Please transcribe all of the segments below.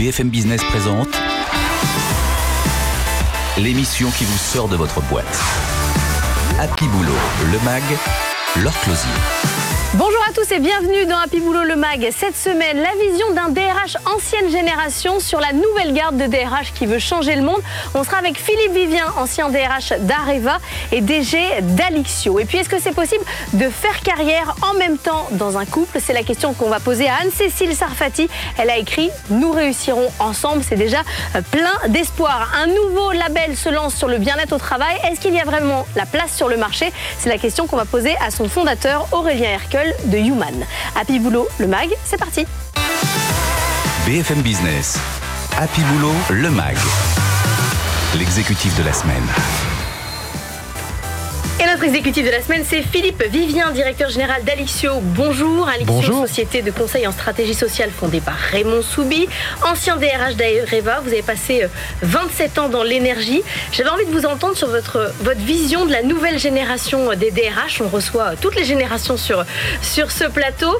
BFM Business présente l'émission qui vous sort de votre boîte. Happy Boulot, le MAG, leur closier. Bonjour à tous et bienvenue dans Happy Boulot le Mag. Cette semaine, la vision d'un DRH ancienne génération sur la nouvelle garde de DRH qui veut changer le monde. On sera avec Philippe Vivien, ancien DRH d'Areva et DG d'Alixio. Et puis, est-ce que c'est possible de faire carrière en même temps dans un couple? C'est la question qu'on va poser à Anne-Cécile Sarfati. Elle a écrit Nous réussirons ensemble. C'est déjà euh, plein d'espoir. Un nouveau label se lance sur le bien-être au travail. Est-ce qu'il y a vraiment la place sur le marché? C'est la question qu'on va poser à son fondateur Aurélien Hercule de Human. Happy Boulot, le MAG, c'est parti. BFM Business, Happy Boulot, le MAG, l'exécutif de la semaine. Et notre exécutif de la semaine, c'est Philippe Vivien, directeur général d'Alixio. Bonjour. Alixio, société de conseil en stratégie sociale fondée par Raymond Soubi, ancien DRH d'Aereva. Vous avez passé 27 euh, ans dans l'énergie. J'avais envie de vous entendre sur votre, votre vision de la nouvelle génération des DRH. On reçoit toutes les générations sur, sur ce plateau.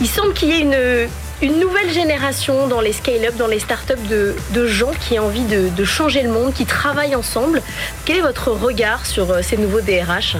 Il semble qu'il y ait une, une nouvelle génération dans les scale-up, dans les startups de, de gens qui ont envie de, changer le monde, qui travaillent ensemble. Quel est votre regard sur euh, ces nouveaux DRH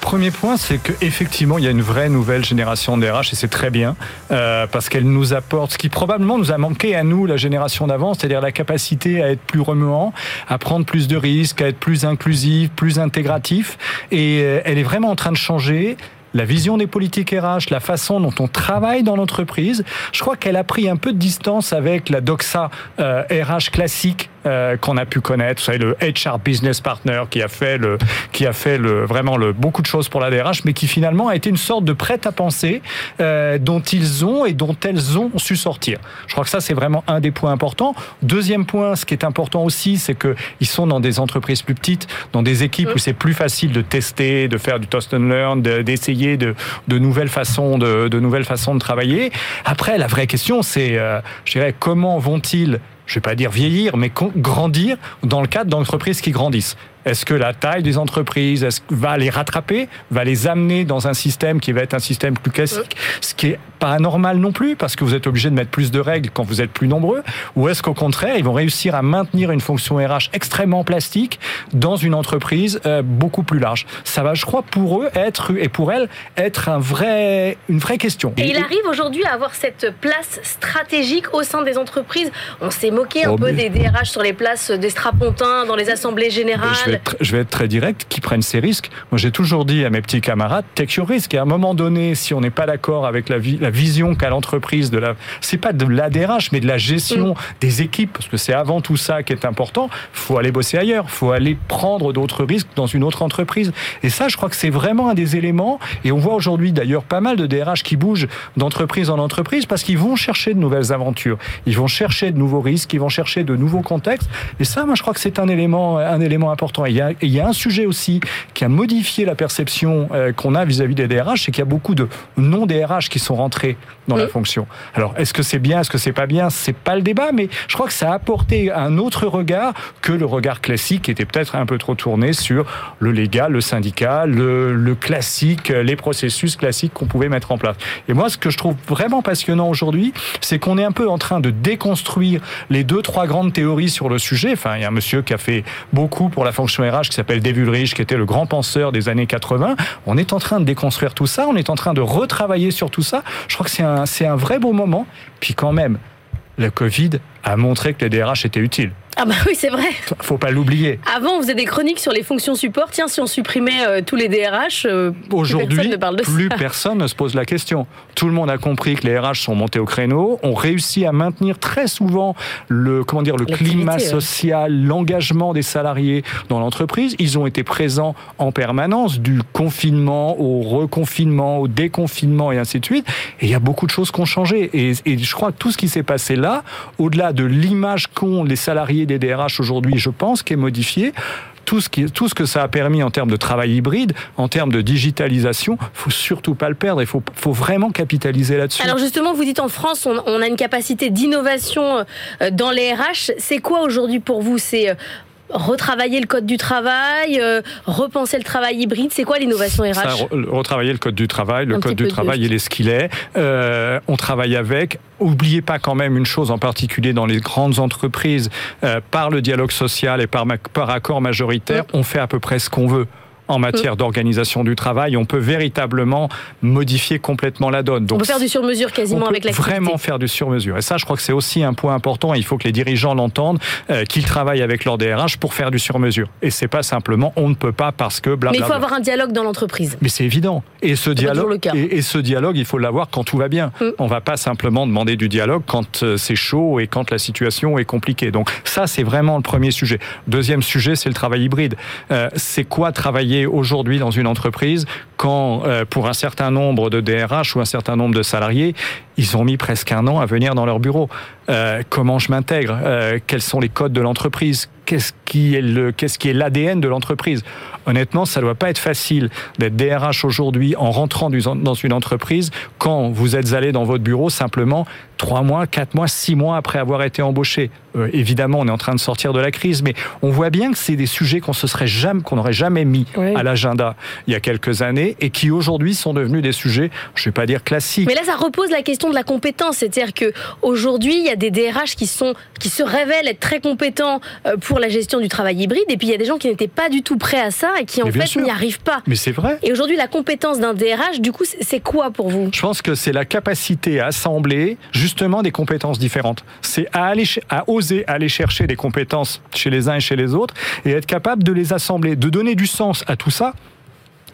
Premier point, c'est qu'effectivement, il y a une vraie nouvelle génération de DRH et c'est très bien euh, parce qu'elle nous apporte ce qui probablement nous a manqué à nous, la génération d'avant, c'est-à-dire la capacité à être plus remuant, à prendre plus de risques, à être plus inclusif, plus intégratif. Et euh, elle est vraiment en train de changer la vision des politiques RH, la façon dont on travaille dans l'entreprise. Je crois qu'elle a pris un peu de distance avec la doxa euh, RH classique euh, qu'on a pu connaître. Vous savez, le HR Business Partner qui a fait le, qui a fait le, vraiment le, beaucoup de choses pour la DRH, mais qui finalement a été une sorte de prêt à penser euh, dont ils ont et dont elles ont su sortir. Je crois que ça, c'est vraiment un des points importants. Deuxième point, ce qui est important aussi, c'est qu'ils sont dans des entreprises plus petites, dans des équipes où c'est plus facile de tester, de faire du toast and learn, d'essayer de, de, nouvelles façons de, de nouvelles façons de travailler. Après, la vraie question, c'est, euh, je dirais, comment vont-ils je vais pas dire vieillir, mais grandir dans le cadre d'entreprises qui grandissent. Est-ce que la taille des entreprises va les rattraper, va les amener dans un système qui va être un système plus classique, ce qui est pas anormal non plus, parce que vous êtes obligé de mettre plus de règles quand vous êtes plus nombreux, ou est-ce qu'au contraire, ils vont réussir à maintenir une fonction RH extrêmement plastique dans une entreprise euh, beaucoup plus large? Ça va, je crois, pour eux être et pour elles être un vrai, une vraie question. Et il arrive aujourd'hui à avoir cette place stratégique au sein des entreprises. On s'est moqué un oh, peu des DRH sur les places des strapontins dans les assemblées générales je vais être très direct, qui prennent ces risques. Moi, j'ai toujours dit à mes petits camarades, take your risk. Et à un moment donné, si on n'est pas d'accord avec la, la vision qu'a l'entreprise de la, c'est pas de l'ADRH, mais de la gestion mm. des équipes, parce que c'est avant tout ça qui est important. Faut aller bosser ailleurs. Faut aller prendre d'autres risques dans une autre entreprise. Et ça, je crois que c'est vraiment un des éléments. Et on voit aujourd'hui d'ailleurs pas mal de DRH qui bougent d'entreprise en entreprise parce qu'ils vont chercher de nouvelles aventures. Ils vont chercher de nouveaux risques. Ils vont chercher de nouveaux contextes. Et ça, moi, je crois que c'est un élément, un élément important. Il y, a, il y a un sujet aussi qui a modifié la perception euh, qu'on a vis-à-vis des DRH, c'est qu'il y a beaucoup de non-DRH qui sont rentrés dans la fonction. Alors, est-ce que c'est bien, est-ce que c'est pas bien? C'est pas le débat, mais je crois que ça a apporté un autre regard que le regard classique qui était peut-être un peu trop tourné sur le légal, le syndical, le, le classique, les processus classiques qu'on pouvait mettre en place. Et moi, ce que je trouve vraiment passionnant aujourd'hui, c'est qu'on est un peu en train de déconstruire les deux, trois grandes théories sur le sujet. Enfin, il y a un monsieur qui a fait beaucoup pour la fonction Qui s'appelle Dave qui était le grand penseur des années 80. On est en train de déconstruire tout ça, on est en train de retravailler sur tout ça. Je crois que c'est un, c'est un vrai beau moment. Puis quand même, le Covid a montré que les DRH étaient utiles. Ah bah oui, c'est vrai. Faut pas l'oublier. Avant, on faisait des chroniques sur les fonctions support. Tiens, si on supprimait euh, tous les DRH, euh, aujourd'hui, personne ne parle de plus personne ne se pose la question. Tout le monde a compris que les RH sont montés au créneau, ont réussi à maintenir très souvent le comment dire le climat ouais. social, l'engagement des salariés dans l'entreprise. Ils ont été présents en permanence du confinement au reconfinement, au déconfinement et ainsi de suite. Et il y a beaucoup de choses qui ont changé. Et, et je crois que tout ce qui s'est passé là, au-delà de l'image qu'ont les salariés des DRH aujourd'hui, je pense, qui est modifiée tout ce, qui, tout ce que ça a permis en termes de travail hybride, en termes de digitalisation, faut surtout pas le perdre. Il faut, faut vraiment capitaliser là-dessus. Alors justement, vous dites en France, on, on a une capacité d'innovation euh, dans les RH. C'est quoi aujourd'hui pour vous? C'est euh, retravailler le code du travail, euh, repenser le travail hybride. C'est quoi l'innovation RH Ça, retravailler le code du travail. Le Un code du travail, il est ce qu'il est. Euh, on travaille avec. Oubliez pas quand même une chose en particulier dans les grandes entreprises, euh, par le dialogue social et par, ma- par accord majoritaire, on fait à peu près ce qu'on veut. En matière d'organisation du travail, on peut véritablement modifier complètement la donne. On Donc, peut faire du sur-mesure quasiment on peut avec l'activité. vraiment faire du sur-mesure. Et ça, je crois que c'est aussi un point important. Il faut que les dirigeants l'entendent, euh, qu'ils travaillent avec leur DRH pour faire du sur-mesure. Et c'est pas simplement on ne peut pas parce que Mais blablabla. il faut avoir un dialogue dans l'entreprise. Mais c'est évident. Et ce dialogue, et, et ce dialogue, il faut l'avoir quand tout va bien. Mm. On va pas simplement demander du dialogue quand euh, c'est chaud et quand la situation est compliquée. Donc ça, c'est vraiment le premier sujet. Deuxième sujet, c'est le travail hybride. Euh, c'est quoi travailler aujourd'hui dans une entreprise quand, euh, pour un certain nombre de DRH ou un certain nombre de salariés, ils ont mis presque un an à venir dans leur bureau. Euh, comment je m'intègre? Euh, Quels sont les codes de l'entreprise? Qu'est-ce qui est le, qu'est-ce qui est l'ADN de l'entreprise? Honnêtement, ça doit pas être facile d'être DRH aujourd'hui en rentrant dans une entreprise quand vous êtes allé dans votre bureau simplement trois mois, quatre mois, six mois après avoir été embauché. Euh, évidemment, on est en train de sortir de la crise, mais on voit bien que c'est des sujets qu'on se serait jamais, qu'on n'aurait jamais mis Oui. à l'agenda il y a quelques années et qui aujourd'hui sont devenus des sujets, je vais pas dire classiques. Mais là, ça repose la question de la compétence. C'est-à-dire que aujourd'hui, il y a des DRH qui sont, qui se révèlent être très compétents euh, pour la gestion du travail hybride, et puis il y a des gens qui n'étaient pas du tout prêts à ça et qui en Mais fait n'y arrivent pas. Mais c'est vrai. Et aujourd'hui, la compétence d'un DRH, du coup, c'est- quoi pour vous? Je pense que c'est la capacité à assembler justement des compétences différentes. C'est à, aller, ch- à oser aller chercher des compétences chez les uns et chez les autres et être capable de les assembler, de donner du sens à tout ça.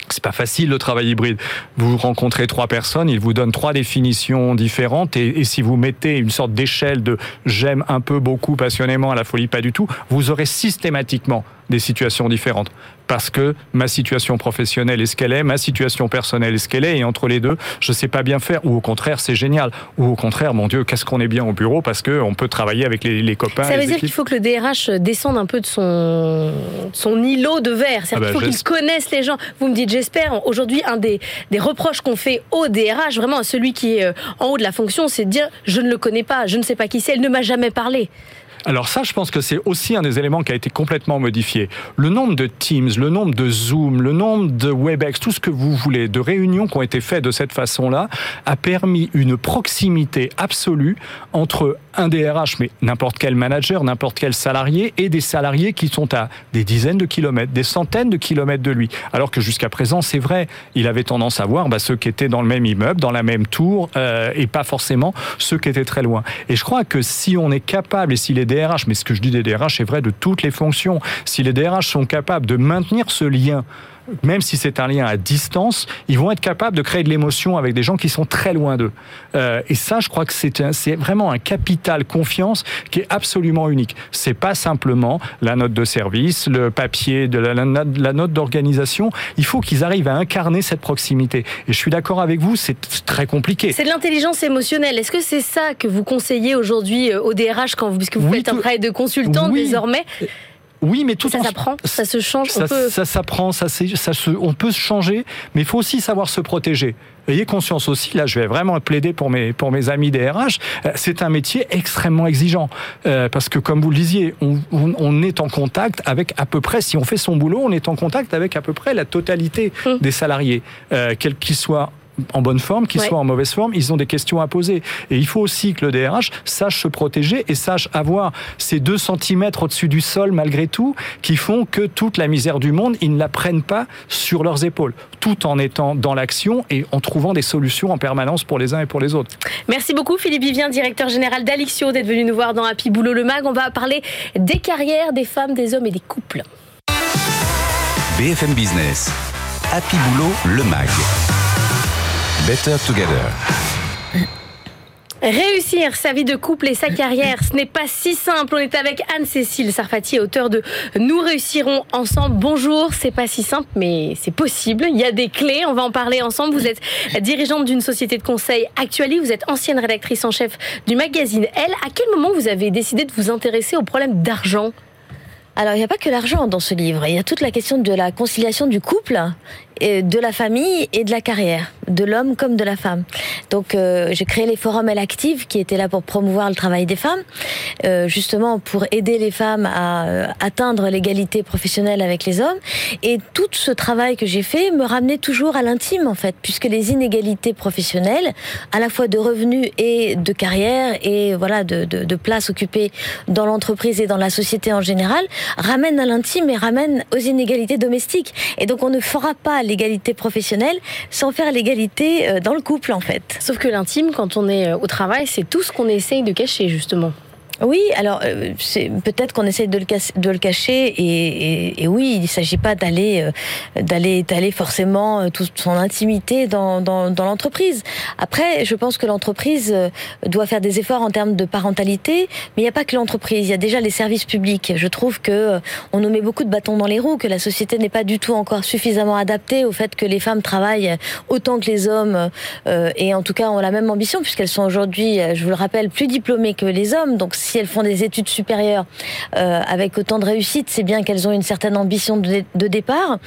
C'est pas facile le travail hybride. Vous rencontrez trois personnes, ils vous donnent trois définitions différentes et, et si vous mettez une sorte d'échelle de j'aime un peu, beaucoup, passionnément, à la folie, pas du tout, vous aurez systématiquement des situations différentes. Parce que ma situation professionnelle est ce qu'elle est, ma situation personnelle est ce qu'elle est, et entre les deux, je sais pas bien faire, ou au contraire, c'est génial, ou au contraire, mon Dieu, qu'est-ce qu'on est bien au bureau parce que on peut travailler avec les, les copains. Ça veut les dire qu'il faut que le DRH descende un peu de son, son îlot de verre. C'est-à-dire Ah bah, qu'il faut qu'il connaisse les gens. Vous me dites, j'espère, aujourd'hui, un des, reproches qu'on fait au DRH, vraiment à celui qui est euh, en haut de la fonction, c'est de dire, je ne le connais pas, je ne sais pas qui c'est, elle ne m'a jamais parlé. Alors ça, je pense que c'est aussi un des éléments qui a été complètement modifié. Le nombre de Teams, le nombre de Zoom, le nombre de Webex, tout ce que vous voulez, de réunions qui ont été faites de cette façon-là, a permis une proximité absolue entre un DRH, mais n'importe quel manager, n'importe quel salarié, et des salariés qui sont à des dizaines de kilomètres, des centaines de kilomètres de lui. Alors que jusqu'à présent, c'est vrai, il avait tendance à voir bah, ceux qui étaient dans le même immeuble, dans la même tour, euh, et pas forcément ceux qui étaient très loin. Et je crois que si on est capable, et si les DRH, mais ce que je dis des DRH est vrai de toutes les fonctions, si les DRH sont capables de maintenir ce lien, même si c'est un lien à distance, ils vont être capables de créer de l'émotion avec des gens qui sont très loin d'eux. Euh, et ça, je crois que c'est vraiment un capital confiance qui est absolument unique. C'est pas simplement la note de service, le papier, de la, la note- la note d'organisation. Il faut qu'ils arrivent à incarner cette proximité. Et je suis d'accord avec vous, c'est très compliqué. C'est de l'intelligence émotionnelle. Est-ce que c'est ça que vous conseillez aujourd'hui euh, au DRH quand vous, puisque vous Oui, faites un travail de consultant Oui. désormais? Oui, mais tout Ça en s'apprend, ça se change, ça, peut... ça s'apprend, ça, ça se, on peut se changer, mais il faut aussi savoir se protéger. Ayez conscience aussi, là je vais vraiment plaider pour mes, pour mes amis DRH, euh, c'est un métier extrêmement exigeant. Euh, parce que comme vous le disiez, on, on- on est en contact avec à peu près, si on fait son boulot, on est en contact avec à peu près la totalité Hum. des salariés, euh, quels qu'ils soient en bonne forme, qu'ils Ouais. soient en mauvaise forme, ils ont des questions à poser. Et il faut aussi que le DRH sache se protéger et sache avoir ces deux centimètres au-dessus du sol malgré tout, qui font que toute la misère du monde, ils ne la prennent pas sur leurs épaules, tout en étant dans l'action et en trouvant des solutions en permanence pour les uns et pour les autres. Merci beaucoup Philippe Vivien, directeur général d'Alixio, d'être venu nous voir dans Happy Boulot le Mag. On va parler des carrières, des femmes, des hommes et des couples. BFM Business. Happy Boulot, le MAG. Better Together. Réussir sa vie de couple et sa carrière, ce n'est pas si simple. On est avec Anne-Cécile Sarfati, auteure de Nous réussirons ensemble. Bonjour, c'est pas si simple, mais c'est possible. Il y a des clés, on va en parler ensemble. Vous êtes dirigeante d'une société de conseil Actuali, vous êtes ancienne rédactrice en chef du magazine Elle. À quel moment vous avez décidé de vous intéresser aux problèmes d'argent? Alors, il n'y a pas que l'argent dans ce livre. Il y a toute la question de la conciliation du couple, de la famille et de la carrière, de l'homme comme de la femme. Donc, euh, j'ai créé les forums Elle Active qui étaient là pour promouvoir le travail des femmes, euh, justement pour aider les femmes à euh, atteindre l'égalité professionnelle avec les hommes. Et tout ce travail que j'ai fait me ramenait toujours à l'intime, en fait, puisque les inégalités professionnelles, à la fois de revenus et de carrière et voilà de, de, de place occupée dans l'entreprise et dans la société en général, ramènent à l'intime et ramènent aux inégalités domestiques. Et donc, on ne fera pas l'égalité professionnelle sans faire l'égalité euh, dans le couple, en fait. Sauf que l'intime, quand on est euh, au travail, c'est tout ce qu'on essaye de cacher, justement. Oui, alors euh, peut-être qu'on essaie de le, de le cacher et, et- et oui, il ne s'agit pas d'aller euh, forcément euh, toute son intimité dans, dans, dans l'entreprise. Après, je pense que l'entreprise euh, doit faire des efforts en termes de parentalité, mais il n'y a pas que l'entreprise, il y a déjà les services publics. Je trouve que euh, on nous met beaucoup de bâtons dans les roues, que la société n'est pas du tout encore suffisamment adaptée au fait que les femmes travaillent autant que les hommes et en tout cas ont la même ambition puisqu'elles sont aujourd'hui, je vous le rappelle, plus diplômées que les hommes. Si elles font des études supérieures euh, avec autant de réussite, c'est bien qu'elles ont une certaine ambition de, départ.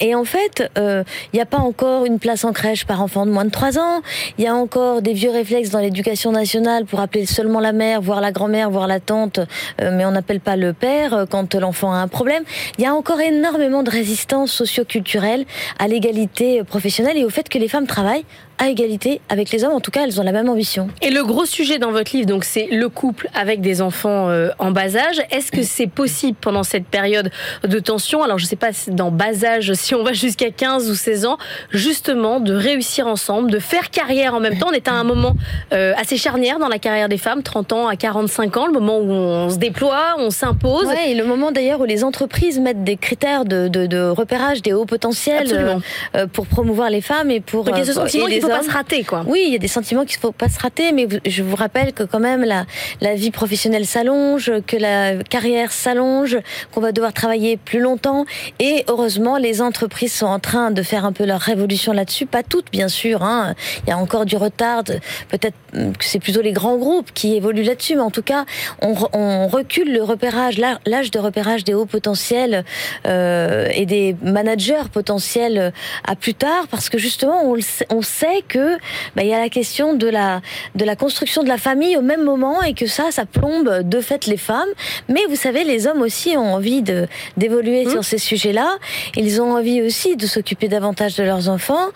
Et en fait, euh, il n'y a pas encore une place en crèche par enfant de moins de 3 ans. Il y a encore des vieux réflexes dans l'éducation nationale pour appeler seulement la mère, voire la grand-mère, voire la tante, euh, mais on n'appelle pas le père euh, quand l'enfant a un problème. Il y a encore énormément de résistance socio-culturelle à l'égalité professionnelle et au fait que les femmes travaillent à égalité avec les hommes. En tout cas, elles ont la même ambition. Et le gros sujet dans votre livre, donc, c'est le couple avec des enfants euh, en bas âge. Est-ce que c'est possible pendant cette période de tension? Alors, je ne sais pas dans bas âge, si on va jusqu'à 15 ou 16 ans, justement, de réussir ensemble, de faire carrière en même temps. On est à un moment euh, assez charnière dans la carrière des femmes, 30 ans à 45 ans, le moment où on se déploie, on s'impose. Ouais, et le moment d'ailleurs où les entreprises mettent des critères de, de, de repérage des hauts potentiels Absolument. euh, pour promouvoir les femmes et pour Donc, a faut pas se rater, quoi. Oui, il y a des sentiments qu'il ne faut pas se rater, mais je vous rappelle que quand même la, la vie professionnelle s'allonge, que la carrière s'allonge, qu'on va devoir travailler plus longtemps. Et heureusement, les entreprises sont en train de faire un peu leur révolution là-dessus. Pas toutes, bien sûr. Hein. Il y a encore du retard. Peut-être hum, que c'est plutôt les grands groupes qui évoluent là-dessus, mais en tout cas, on, re- on recule le repérage, l'âge- de repérage des hauts potentiels euh, et des managers potentiels à plus tard, parce que justement, on, le sait, on sait que bah, il y a la question de la de la construction de la famille au même moment et que ça, ça plombe de fait les femmes. Mais vous savez, les hommes aussi ont envie de d'évoluer Mmh. sur ces sujets-là. Ils ont envie aussi de s'occuper davantage de leurs enfants.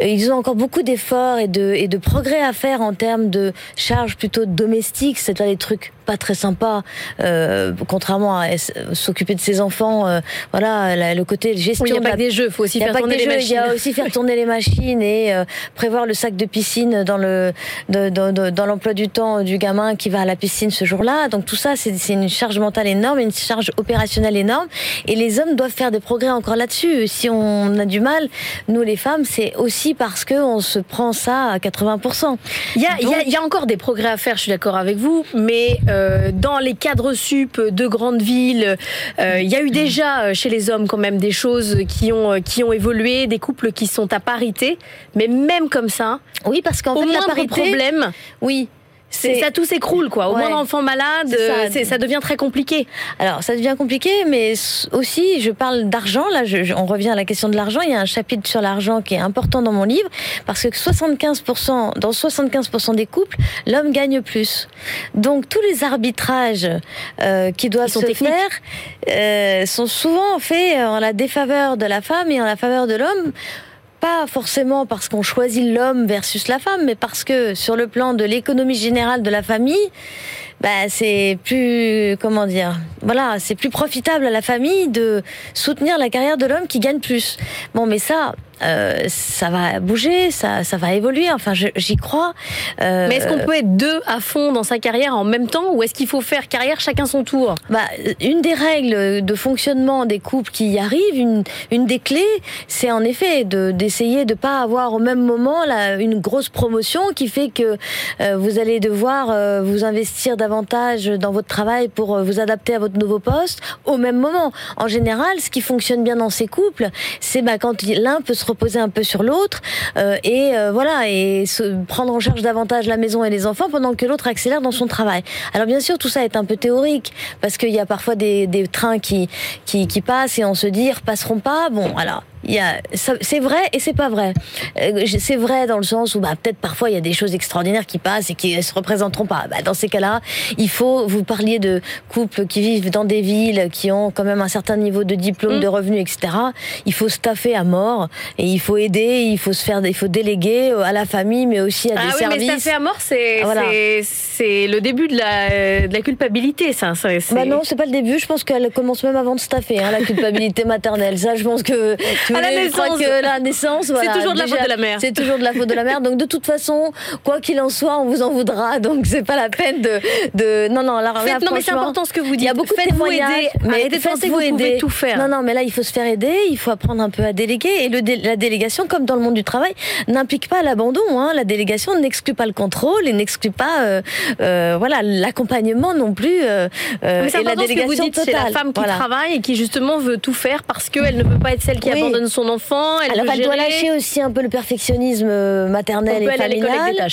Euh, Ils ont encore beaucoup d'efforts et de et de progrès à faire en termes de charges plutôt domestiques, c'est-à-dire des trucs pas très sympas, euh, contrairement à s'occuper de ses enfants. euh, voilà, la- le côté gestion Oui, il n'y a pas que des jeux, il faut aussi faire tourner les jeux, il y machines. a aussi faire tourner les machines et euh, prévoir le sac de piscine dans le de- de- de- dans l'emploi du temps du gamin qui va à la piscine ce jour-là. Donc tout ça, c'est une charge mentale énorme, une charge opérationnelle énorme. Et les hommes doivent faire des progrès encore là-dessus. Si on a du mal, nous les femmes, c'est aussi parce que on se prend ça à 80%. Il y, a, il y y a encore des progrès à faire, je suis d'accord avec vous, mais euh, dans les cadres sup de grandes villes, euh, il y a eu déjà euh, chez les hommes quand même des choses qui ont, euh, qui ont évolué, des couples qui sont à parité, mais même comme ça, Oui, parce qu'en fait, la parité, problème, oui. C'est- ça tout s'écroule quoi. Au Ouais. moindre enfant malade, ça. euh, ça devient très compliqué. Alors, ça devient compliqué, mais aussi, je parle d'argent. Là, je- je- on revient à la question de l'argent. Il y a un chapitre sur l'argent qui est important dans mon livre, parce que 75%, dans 75% des couples, l'homme gagne plus. Donc, tous les arbitrages euh, qui doivent Ils se faire euh, sont souvent faits en la défaveur de la femme et en la faveur de l'homme pas forcément parce qu'on choisit l'homme versus la femme, mais parce que sur le plan de l'économie générale de la famille, bah, c'est plus, comment dire, voilà, c'est plus profitable à la famille de soutenir la carrière de l'homme qui gagne plus. Bon, mais ça, euh, ça va bouger, ça, ça va évoluer. Enfin, j'y crois. Euh, Mais est-ce qu'on peut être deux à fond dans sa carrière en même temps, ou est-ce qu'il faut faire carrière chacun son tour? Bah, une des règles de fonctionnement des couples qui y arrivent, une, une des clés, c'est en effet d'essayer de ne pas avoir au même moment là, une grosse promotion qui fait que euh, vous allez devoir euh, vous investir davantage dans votre travail pour vous adapter à votre nouveau poste au même moment. En général, ce qui fonctionne bien dans ces couples, c'est bah, quand l'un peut se reposer un peu sur l'autre euh, et euh, voilà et se prendre en charge davantage la maison et les enfants pendant que l'autre accélère dans son travail. Alors bien sûr tout ça est un peu théorique parce qu'il y a parfois des, trains qui, qui, passent et on se dit passeront pas. Bon alors c'est vrai et c'est pas vrai. Euh, c'est vrai dans le sens où bah, peut-être parfois il y a des choses extraordinaires qui passent et qui se représenteront pas. Bah, dans ces cas-là, il faut, vous parliez de couples qui vivent dans des villes, qui ont quand même un certain niveau de diplôme, de mm. revenus, etc. Il faut staffer à mort et il faut aider, il faut se faire, il faut déléguer à la famille, mais aussi à ah des oui, services. Mais staffer à mort, c'est c'est le début de la, de la culpabilité, ça. Bah non, c'est pas le début. Je pense qu'elle commence même avant de staffer, hein, la culpabilité maternelle. Ça, je pense que à la naissance. Que la naissance, c'est toujours de la faute de la mère. C'est toujours de la faute de la mère. Donc de toute façon, quoi qu'il en soit, on vous en voudra. Donc c'est pas la peine de, de... non non. Alors, là, non mais c'est important ce que vous dites. Il y a beaucoup de témoignages. Mais faites-vous aider. tout faire. Non non, mais là il faut se faire aider. Il faut apprendre un peu à déléguer. Et le la délégation, comme dans le monde du travail, n'implique pas l'abandon. Hein. La délégation n'exclut pas le contrôle et n'exclut pas euh, euh, voilà l'accompagnement non plus. Euh, mais et la délégation. C'est la femme qui travaille et qui justement veut tout faire parce qu'elle ne peut pas être celle qui abandonne son enfant. Elle Alors elle doit lâcher aussi un peu le perfectionnisme euh, maternel et familial.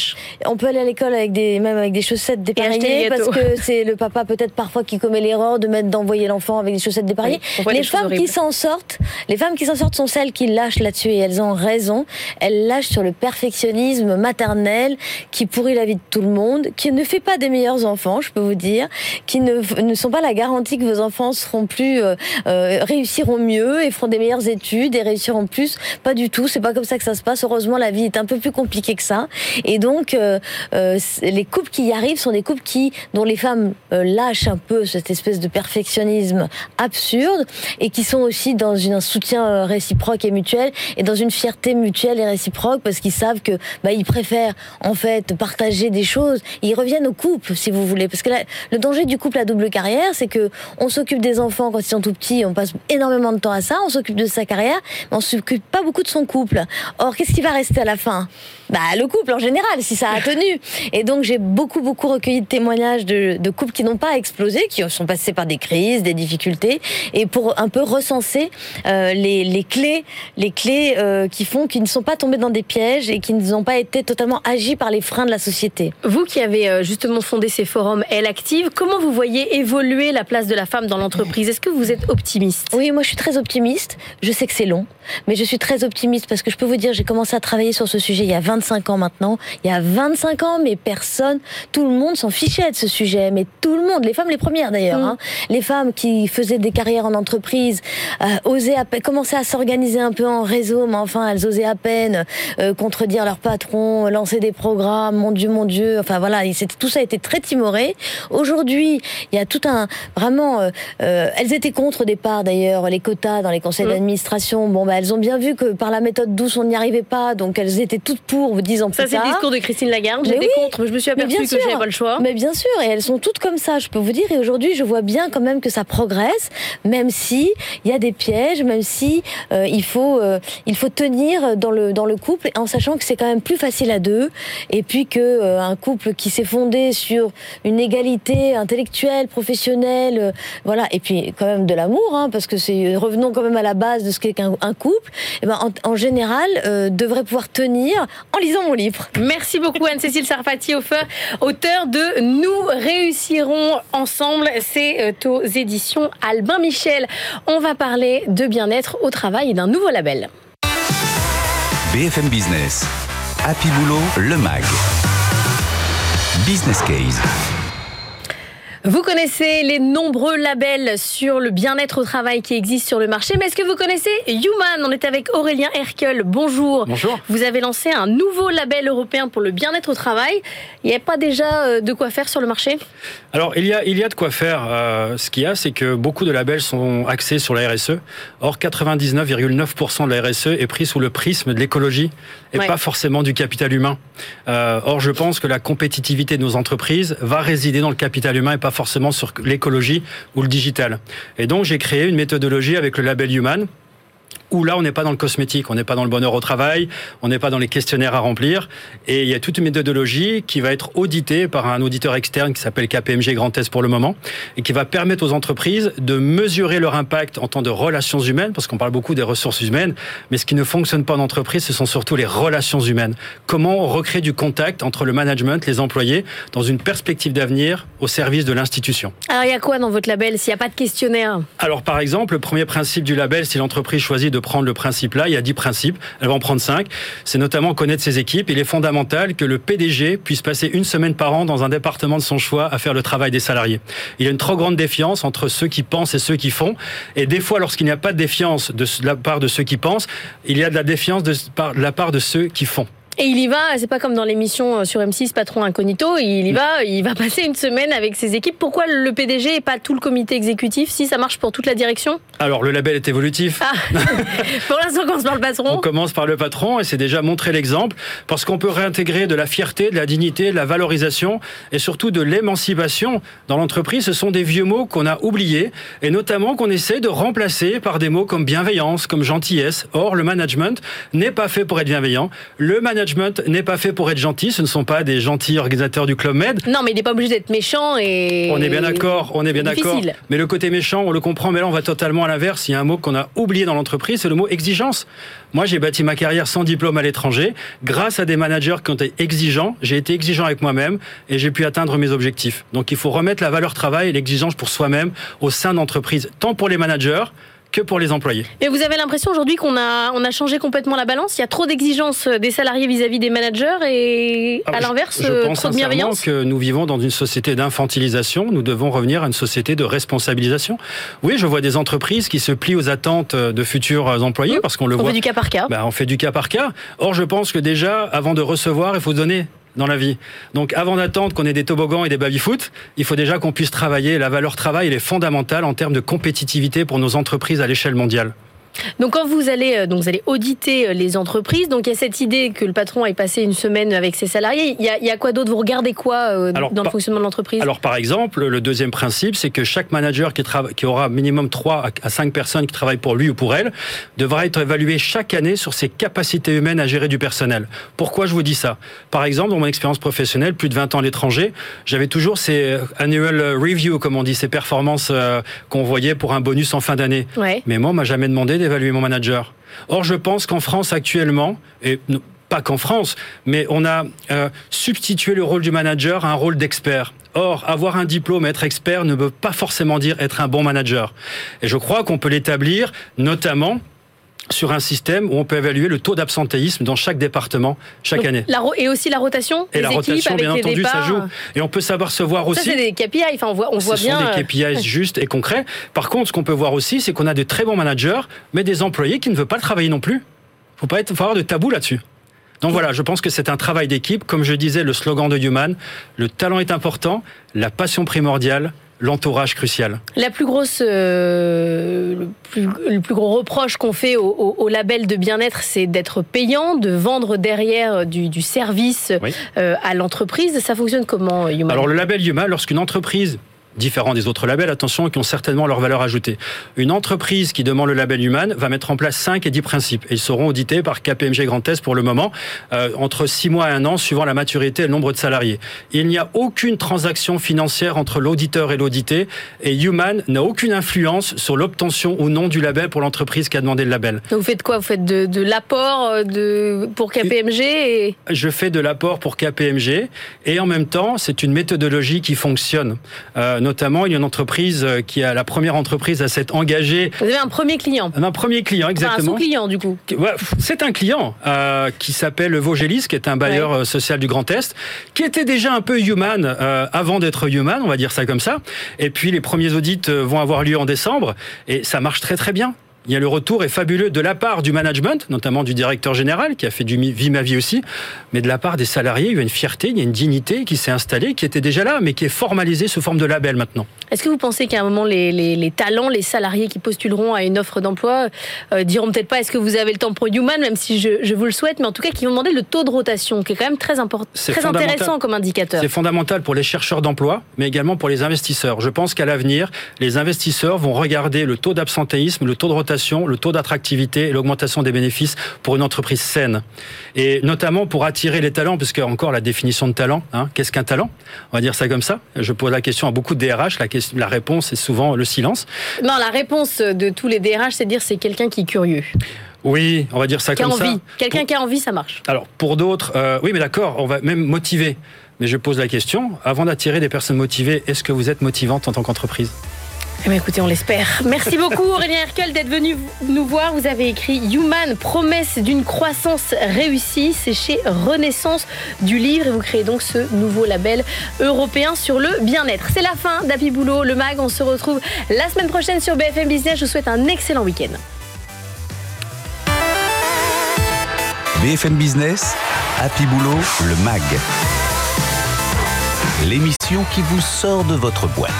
On peut aller à l'école avec des même avec des chaussettes dépareillées parce que c'est le papa peut-être parfois qui commet l'erreur de mettre d'envoyer l'enfant avec des chaussettes dépareillées. les, femmes qui s'en sortent, les femmes qui s'en sortent sont celles qui lâchent là-dessus et elles ont raison. Elles lâchent sur le perfectionnisme maternel qui pourrit la vie de tout le monde, qui ne fait pas des meilleurs enfants, je peux vous dire, qui ne, ne sont pas la garantie que vos enfants seront plus euh, euh, réussiront mieux et feront des meilleures études réussir en plus. Pas du tout, c'est pas comme ça que ça se passe. Heureusement, la vie est un peu plus compliquée que ça. Et donc, euh, euh, les couples qui y arrivent sont des couples qui, dont les femmes euh, lâchent un peu cette espèce de perfectionnisme absurde et qui sont aussi dans un soutien réciproque et mutuel et dans une fierté mutuelle et réciproque parce qu'ils savent que bah, ils préfèrent en fait partager des choses. Ils reviennent au couple, si vous voulez, parce que le danger du couple à double carrière, c'est que on s'occupe des enfants quand ils sont tout petits, on passe énormément de temps à ça, on s'occupe de sa carrière, on s'occupe pas beaucoup de son couple. Or, qu'est-ce qui va rester à la fin? Bah, le couple en général, si ça a tenu. Et donc, j'ai beaucoup, beaucoup recueilli de témoignages de, de couples qui n'ont pas explosé, qui sont passés par des crises, des difficultés, et pour un peu recenser euh, les, les, clés, les clés euh, qui font qu'ils ne sont pas tombés dans des pièges et qui n'ont pas été totalement agis par les freins de la société. Vous qui avez euh, justement fondé ces forums Elle Active, comment vous voyez évoluer la place de la femme dans l'entreprise? Est-ce que vous êtes optimiste? Oui, moi je suis très optimiste. Je sais que c'est long. Mais je suis très optimiste parce que je peux vous dire, j'ai commencé à travailler sur ce sujet il y a 25 ans maintenant. Il y a 25 ans, mais personne, tout le monde s'en fichait de ce sujet. Mais tout le monde, les femmes les premières d'ailleurs, mm. hein. les femmes qui faisaient des carrières en entreprise, euh, osaient à peine, commençaient à s'organiser un peu en réseau, mais enfin elles osaient à peine euh, contredire leur patron, lancer des programmes. Mon Dieu, mon Dieu. Enfin voilà, tout ça a été très timoré. Aujourd'hui, il y a tout un vraiment. Euh, euh, elles étaient contre au départ d'ailleurs les quotas dans les conseils mm. d'administration. Bon bah elles ont bien vu que par la méthode douce, on n'y arrivait pas, donc elles étaient toutes pour dix ans plus tard. Ça, c'est le discours de Christine Lagarde. J'étais contre, mais je me suis aperçue que j'avais pas le choix. Mais bien sûr, et elles sont toutes comme ça, je peux vous dire. Et aujourd'hui, je vois bien quand même que ça progresse, même si il y a des pièges, même si euh, il faut euh, il faut tenir dans le dans le couple, en sachant que c'est quand même plus facile à deux, et puis que euh, un couple qui s'est fondé sur une égalité intellectuelle, professionnelle, voilà, et puis quand même de l'amour, hein, parce que c'est revenons quand même à la base de ce qu'est un, un couple ben, en, général, euh, devrait pouvoir tenir en lisant mon livre. Merci beaucoup Anne-Cécile Sarfati, auteur de Nous réussirons ensemble. C'est euh, aux éditions Albin Michel. On va parler de bien-être au travail et d'un nouveau label. BFM Business. Happy Boulot, le MAG. Business Case. Vous connaissez les nombreux labels sur le bien-être au travail qui existent sur le marché, mais est-ce que vous connaissez Human? On est avec Aurélien Hercule. Bonjour. Bonjour. Vous avez lancé un nouveau label européen pour le bien-être au travail. Il n'y a pas déjà euh, de quoi faire sur le marché? Alors, il y a, il y a de quoi faire. Euh, ce qu'il y a, c'est que beaucoup de labels sont axés sur la RSE. Or, 99,9% de la RSE est pris sous le prisme de l'écologie et Ouais. pas forcément du capital humain. Euh, or, je pense que la compétitivité de nos entreprises va résider dans le capital humain et pas forcément sur l'écologie ou le digital. Et donc, j'ai créé une méthodologie avec le label Human où là, on n'est pas dans le cosmétique, on n'est pas dans le bonheur au travail, on n'est pas dans les questionnaires à remplir. Et il y a toute une méthodologie qui va être auditée par un auditeur externe qui s'appelle KPMG Grand pour le moment, et qui va permettre aux entreprises de mesurer leur impact en temps de relations humaines, parce qu'on parle beaucoup des ressources humaines, mais ce qui ne fonctionne pas en entreprise, ce sont surtout les relations humaines. Comment on recrée du contact entre le management, les employés, dans une perspective d'avenir au service de l'institution? Alors, il y a quoi dans votre label s'il n'y a pas de questionnaire? Alors, par exemple, le premier principe du label, si l'entreprise choisit de prendre le principe là, il y a 10 principes, elle va en prendre 5. C'est notamment connaître ses équipes. Il est fondamental que le PDG puisse passer une semaine par an dans un département de son choix à faire le travail des salariés. Il y a une trop grande défiance entre ceux qui pensent et ceux qui font. Et des fois, lorsqu'il n'y a pas de défiance de la part de ceux qui pensent, il y a de la défiance de, la part de ceux qui font. Et il y va, c'est pas comme dans l'émission euh, sur M6 Patron Incognito, il y va, il va passer une semaine avec ses équipes. Pourquoi le PDG et pas tout le comité exécutif si ça marche pour toute la direction? Alors, le label est évolutif. Ah, pour l'instant, on commence par le On patron. commence par le patron et c'est déjà montrer l'exemple parce qu'on peut réintégrer de la fierté, de la dignité, de la valorisation et surtout de l'émancipation dans l'entreprise. Ce sont des vieux mots qu'on a oubliés et notamment qu'on essaie de remplacer par des mots comme bienveillance, comme gentillesse. Or, le management n'est pas fait pour être bienveillant. Le management n'est pas fait pour être gentil. Ce ne sont pas des gentils organisateurs du Club Med. Non, mais il n'est pas obligé d'être méchant et. On est bien d'accord, on est bien d'accord. Mais le côté méchant, on le comprend, mais là on va totalement à l'inverse. Il y a un mot qu'on a oublié dans l'entreprise, c'est le mot exigence. Moi, j'ai bâti ma carrière sans diplôme à l'étranger, grâce à des managers qui ont été exigeants. J'ai été exigeant avec moi-même et j'ai pu atteindre mes objectifs. Donc il faut remettre la valeur travail et l'exigence pour soi-même au sein d'entreprise, tant pour les managers que pour les employés. Mais vous avez l'impression aujourd'hui qu'on a, on a changé complètement la balance? Il y a trop d'exigences des salariés vis-à-vis des managers et Ah, à l'inverse, euh, trop de bienveillance? que nous vivons dans une société d'infantilisation. Nous devons revenir à une société de responsabilisation. Oui, je vois des entreprises qui se plient aux attentes de futurs employés parce qu'on le On voit. fait du cas par cas. Ben, on fait du cas par cas. Or, je pense que déjà, avant de recevoir, il faut donner dans la vie. Donc, avant d'attendre qu'on ait des toboggans et des baby-foot, il faut déjà qu'on puisse travailler. La valeur travail, est fondamentale en termes de compétitivité pour nos entreprises à l'échelle mondiale. Donc quand vous allez, euh, donc vous allez auditer euh, les entreprises, donc il y a cette idée que le patron ait passé une semaine avec ses salariés. Il y a, il y a quoi d'autre? Vous regardez quoi euh, Alors, dans le fonctionnement de l'entreprise? Alors, par exemple, le deuxième principe, c'est que chaque manager qui, aura minimum 3 à 5 personnes qui travaillent pour lui ou pour elle devra être évalué chaque année sur ses capacités humaines à gérer du personnel. Pourquoi je vous dis ça? Par exemple, dans mon expérience professionnelle, plus de 20 ans à l'étranger, j'avais toujours ces annual review, comme on dit, ces performances euh, qu'on voyait pour un bonus en fin d'année. Ouais. Mais moi, on m'a jamais demandé mon manager. Or, je pense qu'en France actuellement, et pas qu'en France, mais on a euh, substitué le rôle du manager à un rôle d'expert. Or, avoir un diplôme, être expert, ne veut pas forcément dire être un bon manager. Et je crois qu'on peut l'établir, notamment sur un système où on peut évaluer le taux d'absentéisme dans chaque département chaque Donc, année. la et aussi la rotation Et des la rotation, bien entendu, ça départs. joue. Et on peut savoir se voir Ça, aussi. c'est des KPI. Enfin, on voit, on voit Ce bien. sont euh, des KPIs justes et concrets. Par contre, ce qu'on peut voir aussi, c'est qu'on a de très bons managers, mais des employés qui ne veulent pas le travailler non plus. Faut pas être, faut avoir de tabou là-dessus. Donc voilà, je pense que c'est un travail d'équipe. Comme je disais, le slogan de Human, le talent est important, la passion primordiale, l'entourage crucial. La plus grosse, euh, le, plus, le plus gros reproche qu'on fait au, au- au label de bien-être, c'est d'être payant, de vendre derrière du, du service Oui. euh, à l'entreprise. Ça fonctionne comment, euh, Human? Alors le label Human, lorsqu'une entreprise différent des autres labels, attention, qui ont certainement leur valeur ajoutée. Une entreprise qui demande le label Human va mettre en place 5 et 10 principes. Et ils seront audités par KPMG Grand Est pour le moment, euh, entre 6 mois et 1 an, suivant la maturité et le nombre de salariés. Il n'y a aucune transaction financière entre l'auditeur et l'audité, et Human n'a aucune influence sur l'obtention ou non du label pour l'entreprise qui a demandé le label. Donc vous faites quoi? Vous faites de, de l'apport euh, de, pour KPMG et... je fais de l'apport pour KPMG et en même temps, c'est une méthodologie qui fonctionne. Euh, notamment, il y a une entreprise qui est la première entreprise à s'être engagée. Vous avez un premier client. Un premier client, exactement. un sous-client, du coup. c'est un client qui s'appelle Vogélis, qui est un bailleur social du Grand Est, qui était déjà un peu human avant d'être human, on va dire ça comme ça. Et puis les premiers audits vont avoir lieu en décembre et ça marche très très bien. Il y a le retour est fabuleux de la part du management, notamment du directeur général qui a fait du vie ma vie aussi, mais de la part des salariés, il y a une fierté, il y a une dignité qui s'est installée, qui était déjà là, mais qui est formalisée sous forme de label maintenant. Est-ce que vous pensez qu'à un moment, les, talents, les salariés qui postuleront à une offre d'emploi euh, diront peut-être pas est-ce que vous avez le temps pour Human, même si je, vous le souhaite, mais en tout cas qui vont demander le taux de rotation, qui est quand même très important, très intéressant comme indicateur. C'est fondamental pour les chercheurs d'emploi, mais également pour les investisseurs. Je pense qu'à l'avenir, les investisseurs vont regarder le taux d'absentéisme, le taux de rotation le taux d'attractivité et l'augmentation des bénéfices pour une entreprise saine. Et notamment pour attirer les talents, puisque encore la définition de talent, hein, qu'est-ce qu'un talent? On va dire ça comme ça. Je pose la question à beaucoup de DRH, la, la réponse est souvent le silence. Non, la réponse de tous les DRH, c'est de dire c'est quelqu'un qui est curieux. Oui, on va dire ça qui comme a envie. ça. Quelqu'un qui a envie, ça marche. Alors pour d'autres, euh, oui, mais d'accord, on va même motiver. Mais je pose la question, avant d'attirer des personnes motivées, est-ce que vous êtes motivante en tant qu'entreprise? Eh écoutez, on l'espère. Merci beaucoup Aurélien Herkel d'être venu nous voir. Vous avez écrit Human, promesse d'une croissance réussie. C'est chez Renaissance du livre et vous créez donc ce nouveau label européen sur le bien-être. C'est la fin d'Happy Boulot, le mag. On se retrouve la semaine prochaine sur BFM Business. Je vous souhaite un excellent week-end. BFM Business, Happy Boulot, le mag. L'émission qui vous sort de votre boîte.